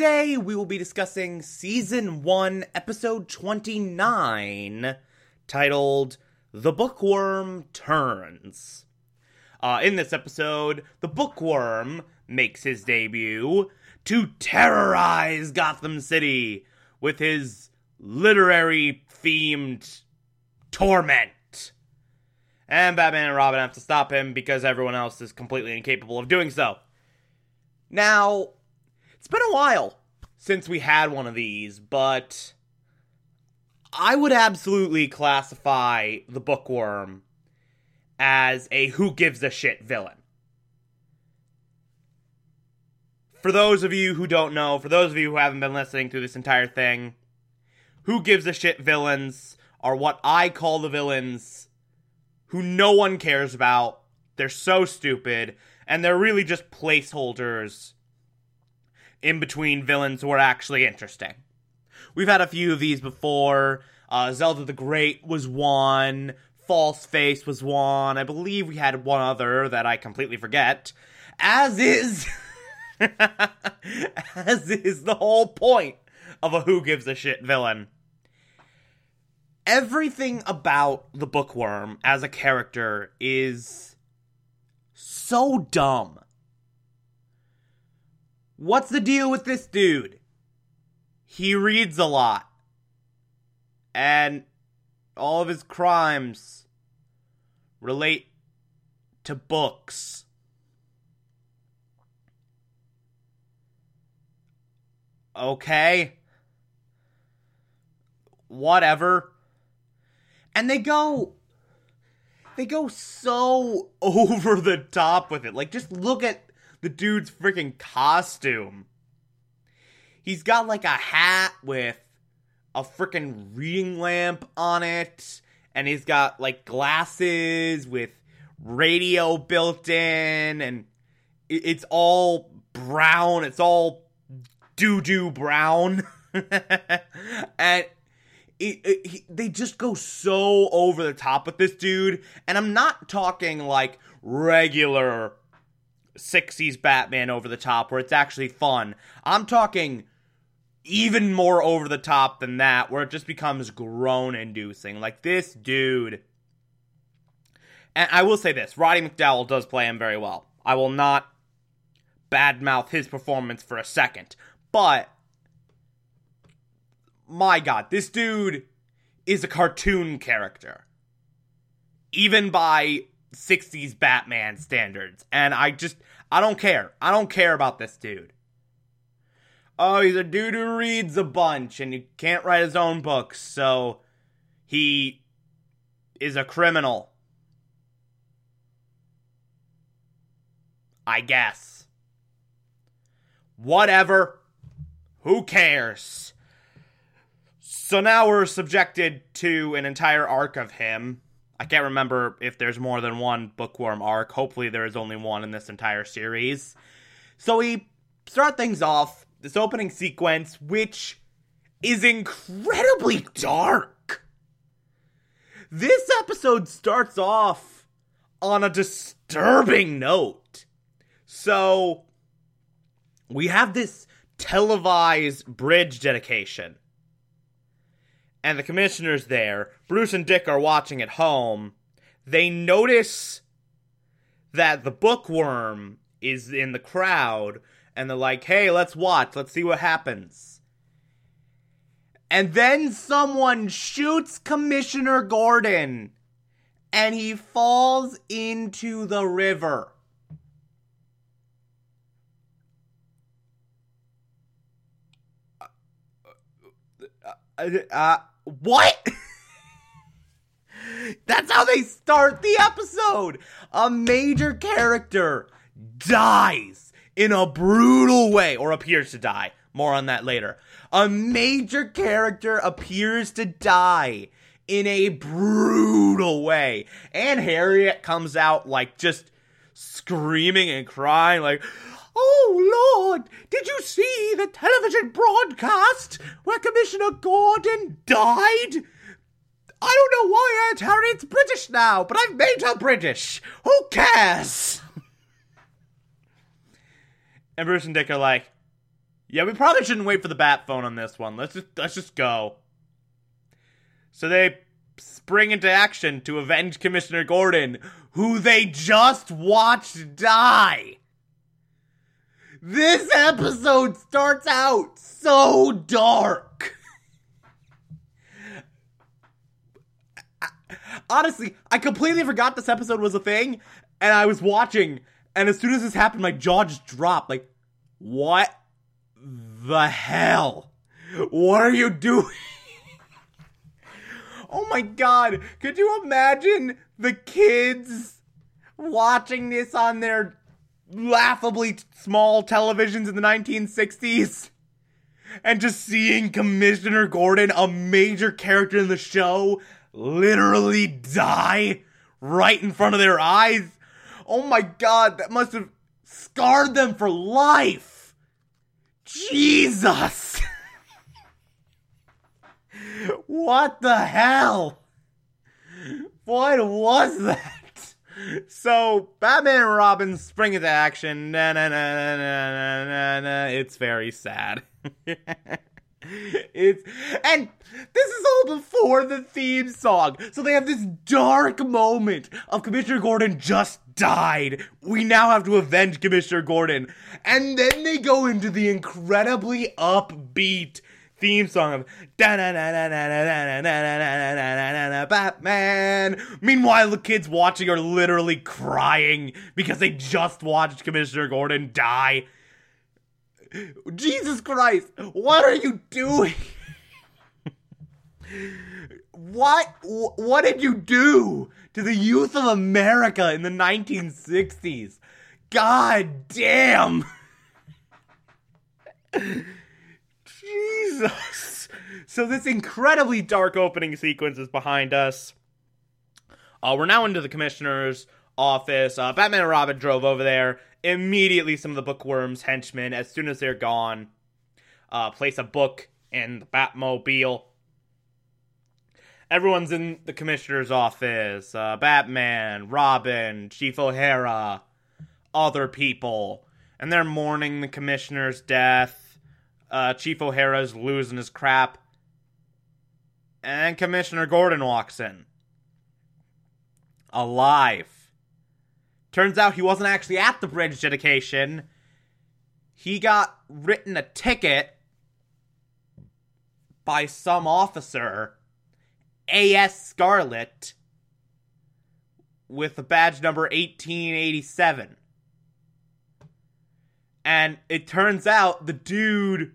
Today we will be discussing Season 1, Episode 29, titled The Bookworm Turns. Uh, in this episode, the Bookworm makes his debut to terrorize Gotham City with his literary themed torment. And Batman and Robin have to stop him because everyone else is completely incapable of doing so. Now, it's been a while since we had one of these, but I would absolutely classify the bookworm as a who gives a shit villain. For those of you who don't know, for those of you who haven't been listening through this entire thing, who gives a shit villains are what I call the villains who no one cares about. They're so stupid, and they're really just placeholders in between villains who are actually interesting. We've had a few of these before. Uh, Zelda the Great was one. False Face was one. I believe we had one other that I completely forget. As is. as is the whole point of a Who Gives a Shit villain. Everything about the bookworm as a character is so dumb. What's the deal with this dude? He reads a lot. And all of his crimes relate to books. Okay. Whatever. And they go they go so over the top with it. Like just look at the dude's freaking costume. He's got like a hat with a freaking reading lamp on it, and he's got like glasses with radio built in, and it's all brown. It's all doo doo brown. and it, it, he, they just go so over the top with this dude. And I'm not talking like regular 60s Batman over the top where it's actually fun. I'm talking even more over the top than that where it just becomes groan inducing. Like this dude. And I will say this Roddy McDowall does play him very well. I will not badmouth his performance for a second. But, my god, this dude is a cartoon character. Even by 60s Batman standards. And I just, I don't care. I don't care about this dude. Oh, he's a dude who reads a bunch and he can't write his own books, so he is a criminal. I guess. Whatever. Who cares? So now we're subjected to an entire arc of him I can't remember if there's more than one bookworm arc. Hopefully, there is only one in this entire series. So we start things off this opening sequence, which is incredibly dark. This episode starts off on a disturbing note. So we have this televised bridge dedication and the commissioner's there. Bruce and Dick are watching at home. They notice that the bookworm is in the crowd, and they're like, hey, let's watch, let's see what happens. And then someone shoots Commissioner Gordon, and he falls into the river. Uh, uh, what? That's how they start the episode. A major character dies in a brutal way, or appears to die. More on that later. A major character appears to die in a brutal way. And Harriet comes out like just screaming and crying, like, Oh Lord, did you see the television broadcast where Commissioner Gordon died? I don't know why Aunt Harriet's British now, but I've made her British. Who cares? and Bruce and Dick are like, yeah, we probably shouldn't wait for the bat phone on this one. Let's just let's just go. So they spring into action to avenge Commissioner Gordon, who they just watched die. This episode starts out so dark. Honestly, I completely forgot this episode was a thing, and I was watching, and as soon as this happened, my jaw just dropped. Like, what the hell? What are you doing? oh my god, could you imagine the kids watching this on their laughably small televisions in the 1960s? And just seeing Commissioner Gordon, a major character in the show, literally die right in front of their eyes. Oh my god, that must have scarred them for life. Jesus! what the hell? What was that? So, Batman and Robin spring into action. Na, na, na, na, na, na. It's very sad. it's and this is all before the theme song. So they have this dark moment of Commissioner Gordon just died. We now have to avenge Commissioner Gordon. And then they go into the incredibly upbeat theme song of Batman. Meanwhile, the kids watching are literally crying because they just watched Commissioner Gordon die. Jesus Christ, what are you doing? what what did you do to the youth of America in the 1960s? God damn. Jesus. So this incredibly dark opening sequence is behind us. Uh, we're now into the commissioner's office. Uh, Batman and Robin drove over there. Immediately, some of the bookworms henchmen, as soon as they're gone, uh, place a book in the Batmobile. Everyone's in the commissioner's office. Uh, Batman, Robin, Chief O'Hara, other people, and they're mourning the commissioner's death. Uh, Chief O'Hara's losing his crap, and Commissioner Gordon walks in, alive. Turns out he wasn't actually at the bridge dedication. He got written a ticket by some officer, A.S. Scarlet, with the badge number 1887. And it turns out the dude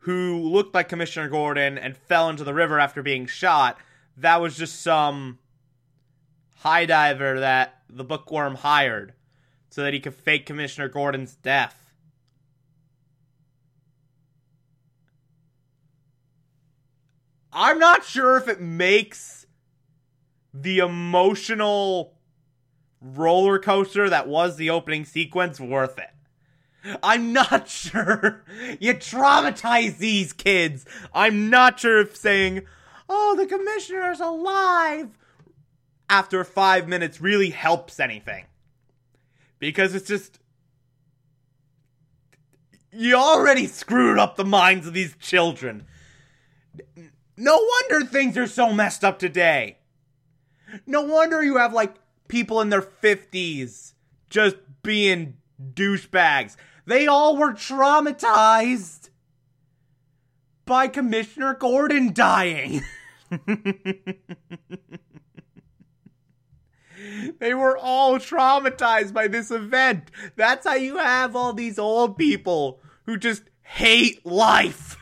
who looked like Commissioner Gordon and fell into the river after being shot, that was just some high diver that the bookworm hired so that he could fake Commissioner Gordon's death. I'm not sure if it makes the emotional roller coaster that was the opening sequence worth it. I'm not sure. You traumatize these kids. I'm not sure if saying, oh, the commissioner's alive after five minutes really helps anything. Because it's just. You already screwed up the minds of these children. No wonder things are so messed up today. No wonder you have, like, people in their 50s just being douchebags. They all were traumatized by Commissioner Gordon dying. They were all traumatized by this event. That's how you have all these old people who just hate life.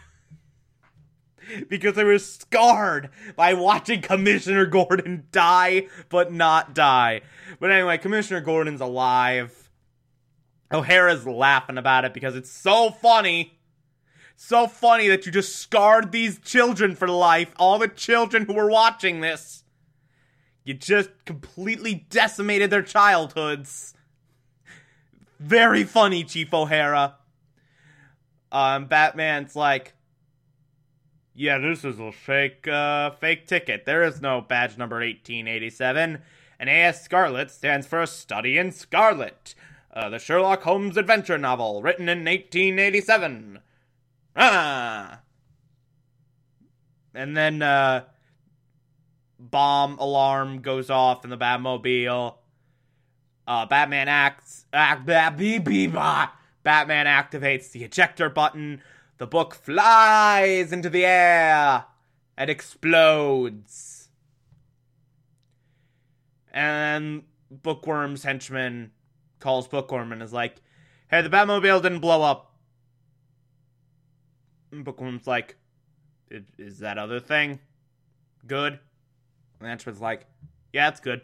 because they were scarred by watching Commissioner Gordon die, but not die. But anyway, Commissioner Gordon's alive. O'Hara's laughing about it because it's so funny. So funny that you just scarred these children for life. All the children who were watching this. You just completely decimated their childhoods. Very funny, Chief O'Hara. Um, Batman's like, yeah, this is a fake, uh, fake ticket. There is no badge number 1887. And AS Scarlet stands for a Study in Scarlet, uh, the Sherlock Holmes adventure novel written in 1887. Ah! And then, uh, bomb alarm goes off in the Batmobile. Uh, Batman acts. Act, Batman activates the ejector button. The book flies into the air and explodes. And Bookworm's henchman calls Bookworm and is like, Hey, the Batmobile didn't blow up. And Bookworm's like, Is that other thing good? And Henchman's like, Yeah, it's good.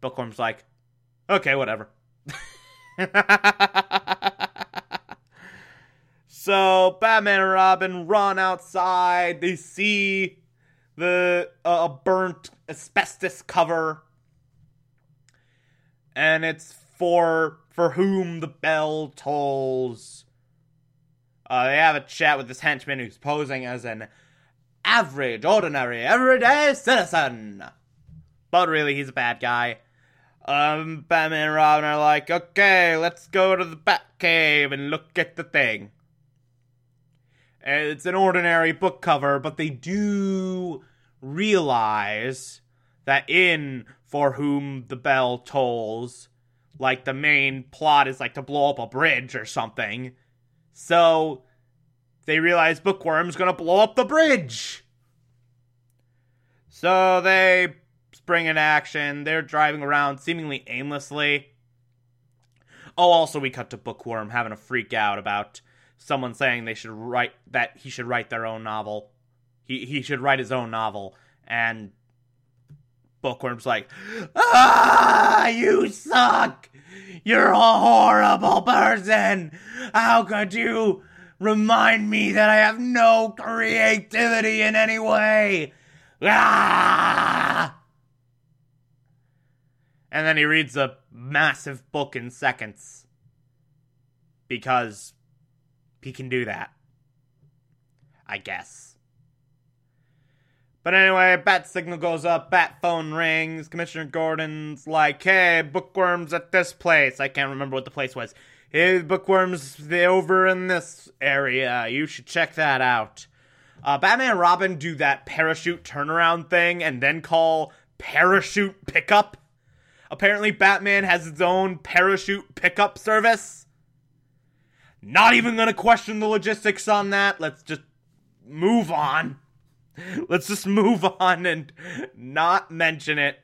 Bookworm's like, Okay, whatever. so Batman and Robin run outside. They see the uh, burnt asbestos cover, and it's for for whom the bell tolls. Uh, they have a chat with this henchman who's posing as an average, ordinary, everyday citizen. But really, he's a bad guy. Um, Batman and Robin are like, okay, let's go to the Batcave and look at the thing. It's an ordinary book cover, but they do realize that in For Whom the Bell Tolls, like the main plot is like to blow up a bridge or something. So they realize Bookworm's gonna blow up the bridge. So they spring in action. They're driving around seemingly aimlessly. Oh, also we cut to Bookworm having a freak out about someone saying they should write that he should write their own novel. He he should write his own novel and Bookworm's like, "Ah, you suck. You're a horrible person. How could you remind me that I have no creativity in any way?" Ah! And then he reads a massive book in seconds. Because he can do that. I guess. But anyway, bat signal goes up, bat phone rings, Commissioner Gordon's like, hey, bookworms at this place. I can't remember what the place was. Hey, bookworms over in this area. You should check that out. Uh, Batman and Robin do that parachute turnaround thing and then call parachute pickup. Apparently, Batman has his own parachute pickup service. Not even gonna question the logistics on that. Let's just move on. Let's just move on and not mention it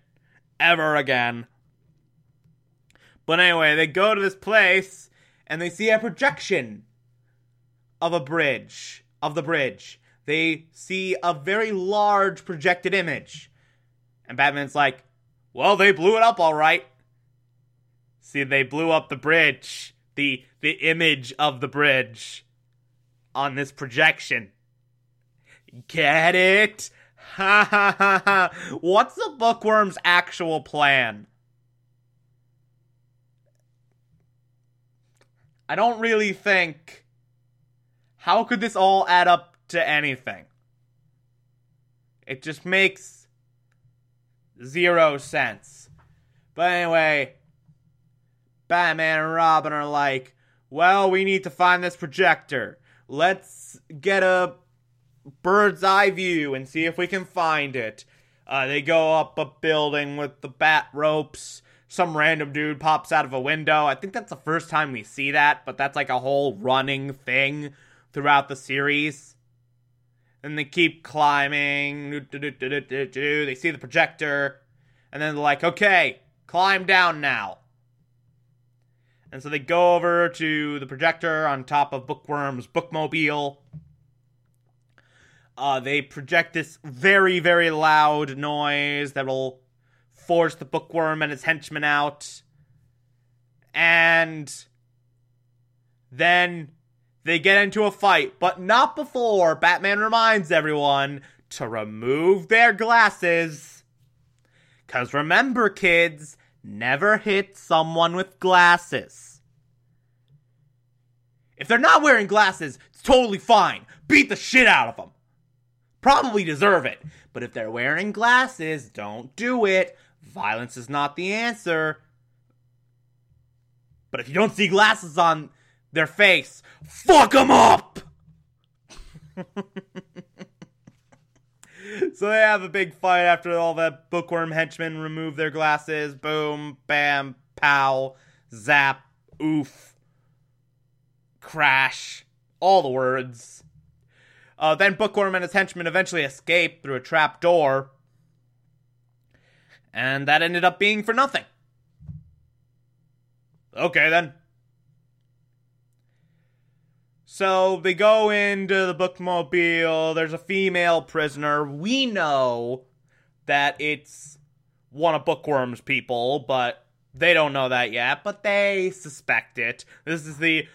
ever again. But anyway, they go to this place and they see a projection of a bridge, of the bridge. They see a very large projected image. And Batman's like, well, they blew it up all right. See, they blew up the bridge, the the image of the bridge on this projection. Get it? Ha ha ha ha. What's the bookworm's actual plan? I don't really think. How could this all add up to anything? It just makes zero sense. But anyway, Batman and Robin are like, well, we need to find this projector. Let's get a bird's eye view and see if we can find it. Uh, they go up a building with the bat ropes. Some random dude pops out of a window. I think that's the first time we see that, but that's like a whole running thing throughout the series. And they keep climbing. They see the projector. And then they're like, okay, climb down now. And so they go over to the projector on top of Bookworm's bookmobile. Uh, they project this very, very loud noise that will force the bookworm and his henchmen out. And then they get into a fight, but not before Batman reminds everyone to remove their glasses. Because remember, kids, never hit someone with glasses. If they're not wearing glasses, it's totally fine. Beat the shit out of them. Probably deserve it. But if they're wearing glasses, don't do it. Violence is not the answer. But if you don't see glasses on their face, fuck them up! so they have a big fight after all the bookworm henchmen remove their glasses. Boom, bam, pow, zap, oof, crash, all the words. Uh, then Bookworm and his henchmen eventually escape through a trap door. And that ended up being for nothing. Okay, then. So they go into the bookmobile. There's a female prisoner. We know that it's one of Bookworm's people, but they don't know that yet, but they suspect it. This is the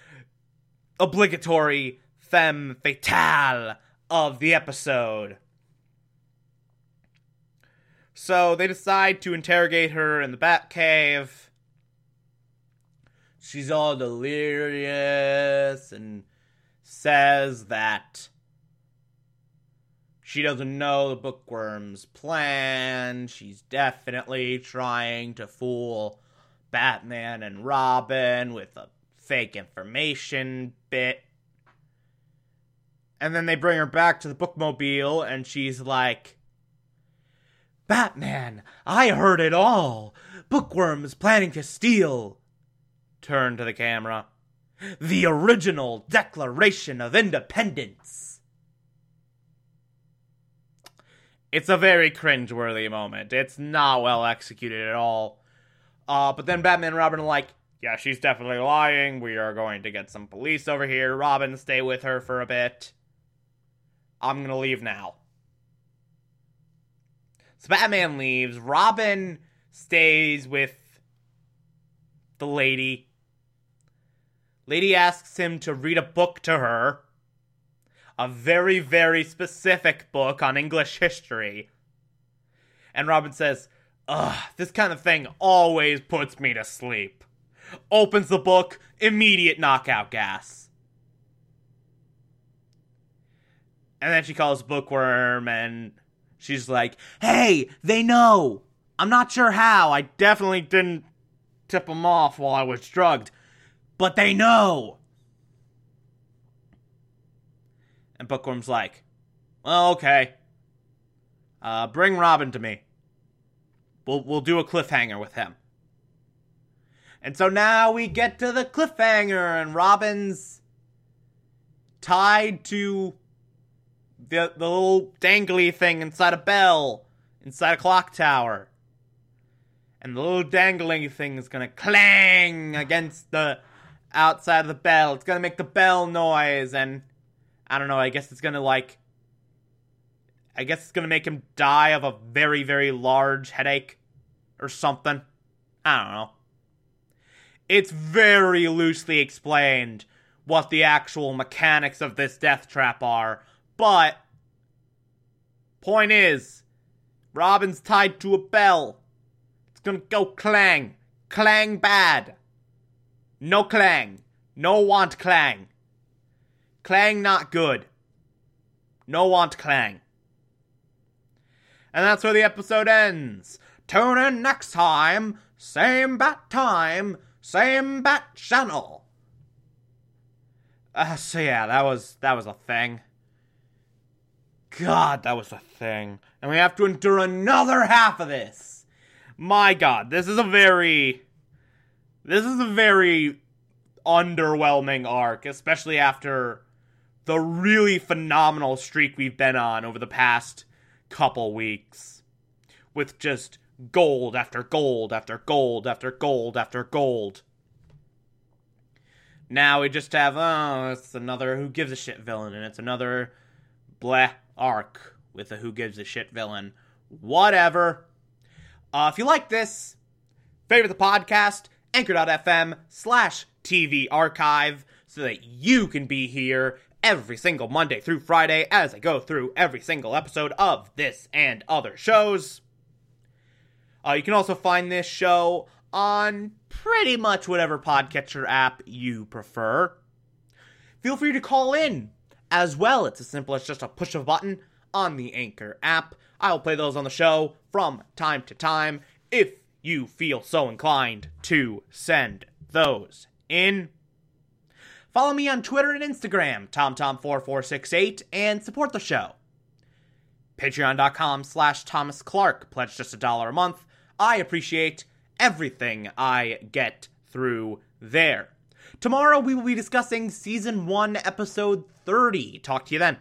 obligatory femme fatale of the episode. So they decide to interrogate her in the Batcave. She's all delirious and says that she doesn't know the bookworm's plan. She's definitely trying to fool Batman and Robin with a fake information. And then they bring her back to the bookmobile, and she's like, Batman, I heard it all. Bookworm is planning to steal. Turn to the camera. The original Declaration of Independence. It's a very cringeworthy moment. It's not well executed at all. Uh, but then Batman and Robin are like, yeah, she's definitely lying. We are going to get some police over here. Robin, stay with her for a bit. I'm gonna leave now. So Batman leaves. Robin stays with the lady. Lady asks him to read a book to her. A very, very specific book on English history. And Robin says, Ugh, this kind of thing always puts me to sleep. Opens the book, immediate knockout gas. And then she calls Bookworm and she's like, Hey, they know. I'm not sure how. I definitely didn't tip them off while I was drugged. But they know. And Bookworm's like, Well, okay. Uh, bring Robin to me. We'll, we'll do a cliffhanger with him. And so now we get to the cliffhanger, and Robin's tied to the the little dangly thing inside a bell inside a clock tower. And the little dangling thing is gonna clang against the outside of the bell. It's gonna make the bell noise, and I don't know, I guess it's gonna like I guess it's gonna make him die of a very, very large headache or something. I don't know. It's very loosely explained what the actual mechanics of this death trap are, but point is, Robin's tied to a bell. It's gonna go clang. Clang bad. No clang. No want clang. Clang not good. No want clang. And that's where the episode ends. Tune in next time. Same bat time. Same bat channel. Uh, so yeah, that was that was a thing. God, that was a thing. And we have to endure another half of this. My God, this is a very. This is a very underwhelming arc, especially after the really phenomenal streak we've been on over the past couple weeks. With just gold after gold after gold after gold after gold. Now we just have, oh, it's another who gives a shit villain, and it's another bleh arc with a who gives a shit villain. Whatever. Uh, if you like this, favorite the podcast, anchor.fm slash TV archive, so that you can be here every single Monday through Friday as I go through every single episode of this and other shows. Uh, you can also find this show on pretty much whatever podcatcher app you prefer. Feel free to call in as well. It's as simple as just a push of a button on the Anchor app. I'll play those on the show from time to time if you feel so inclined to send those in. Follow me on Twitter and Instagram, TomTom4468, and support the show. Patreon.com slash Thomas Clark. Pledge just a dollar a month. I appreciate everything I get through there. Tomorrow we will be discussing Season 1, Episode 30. Talk to you then.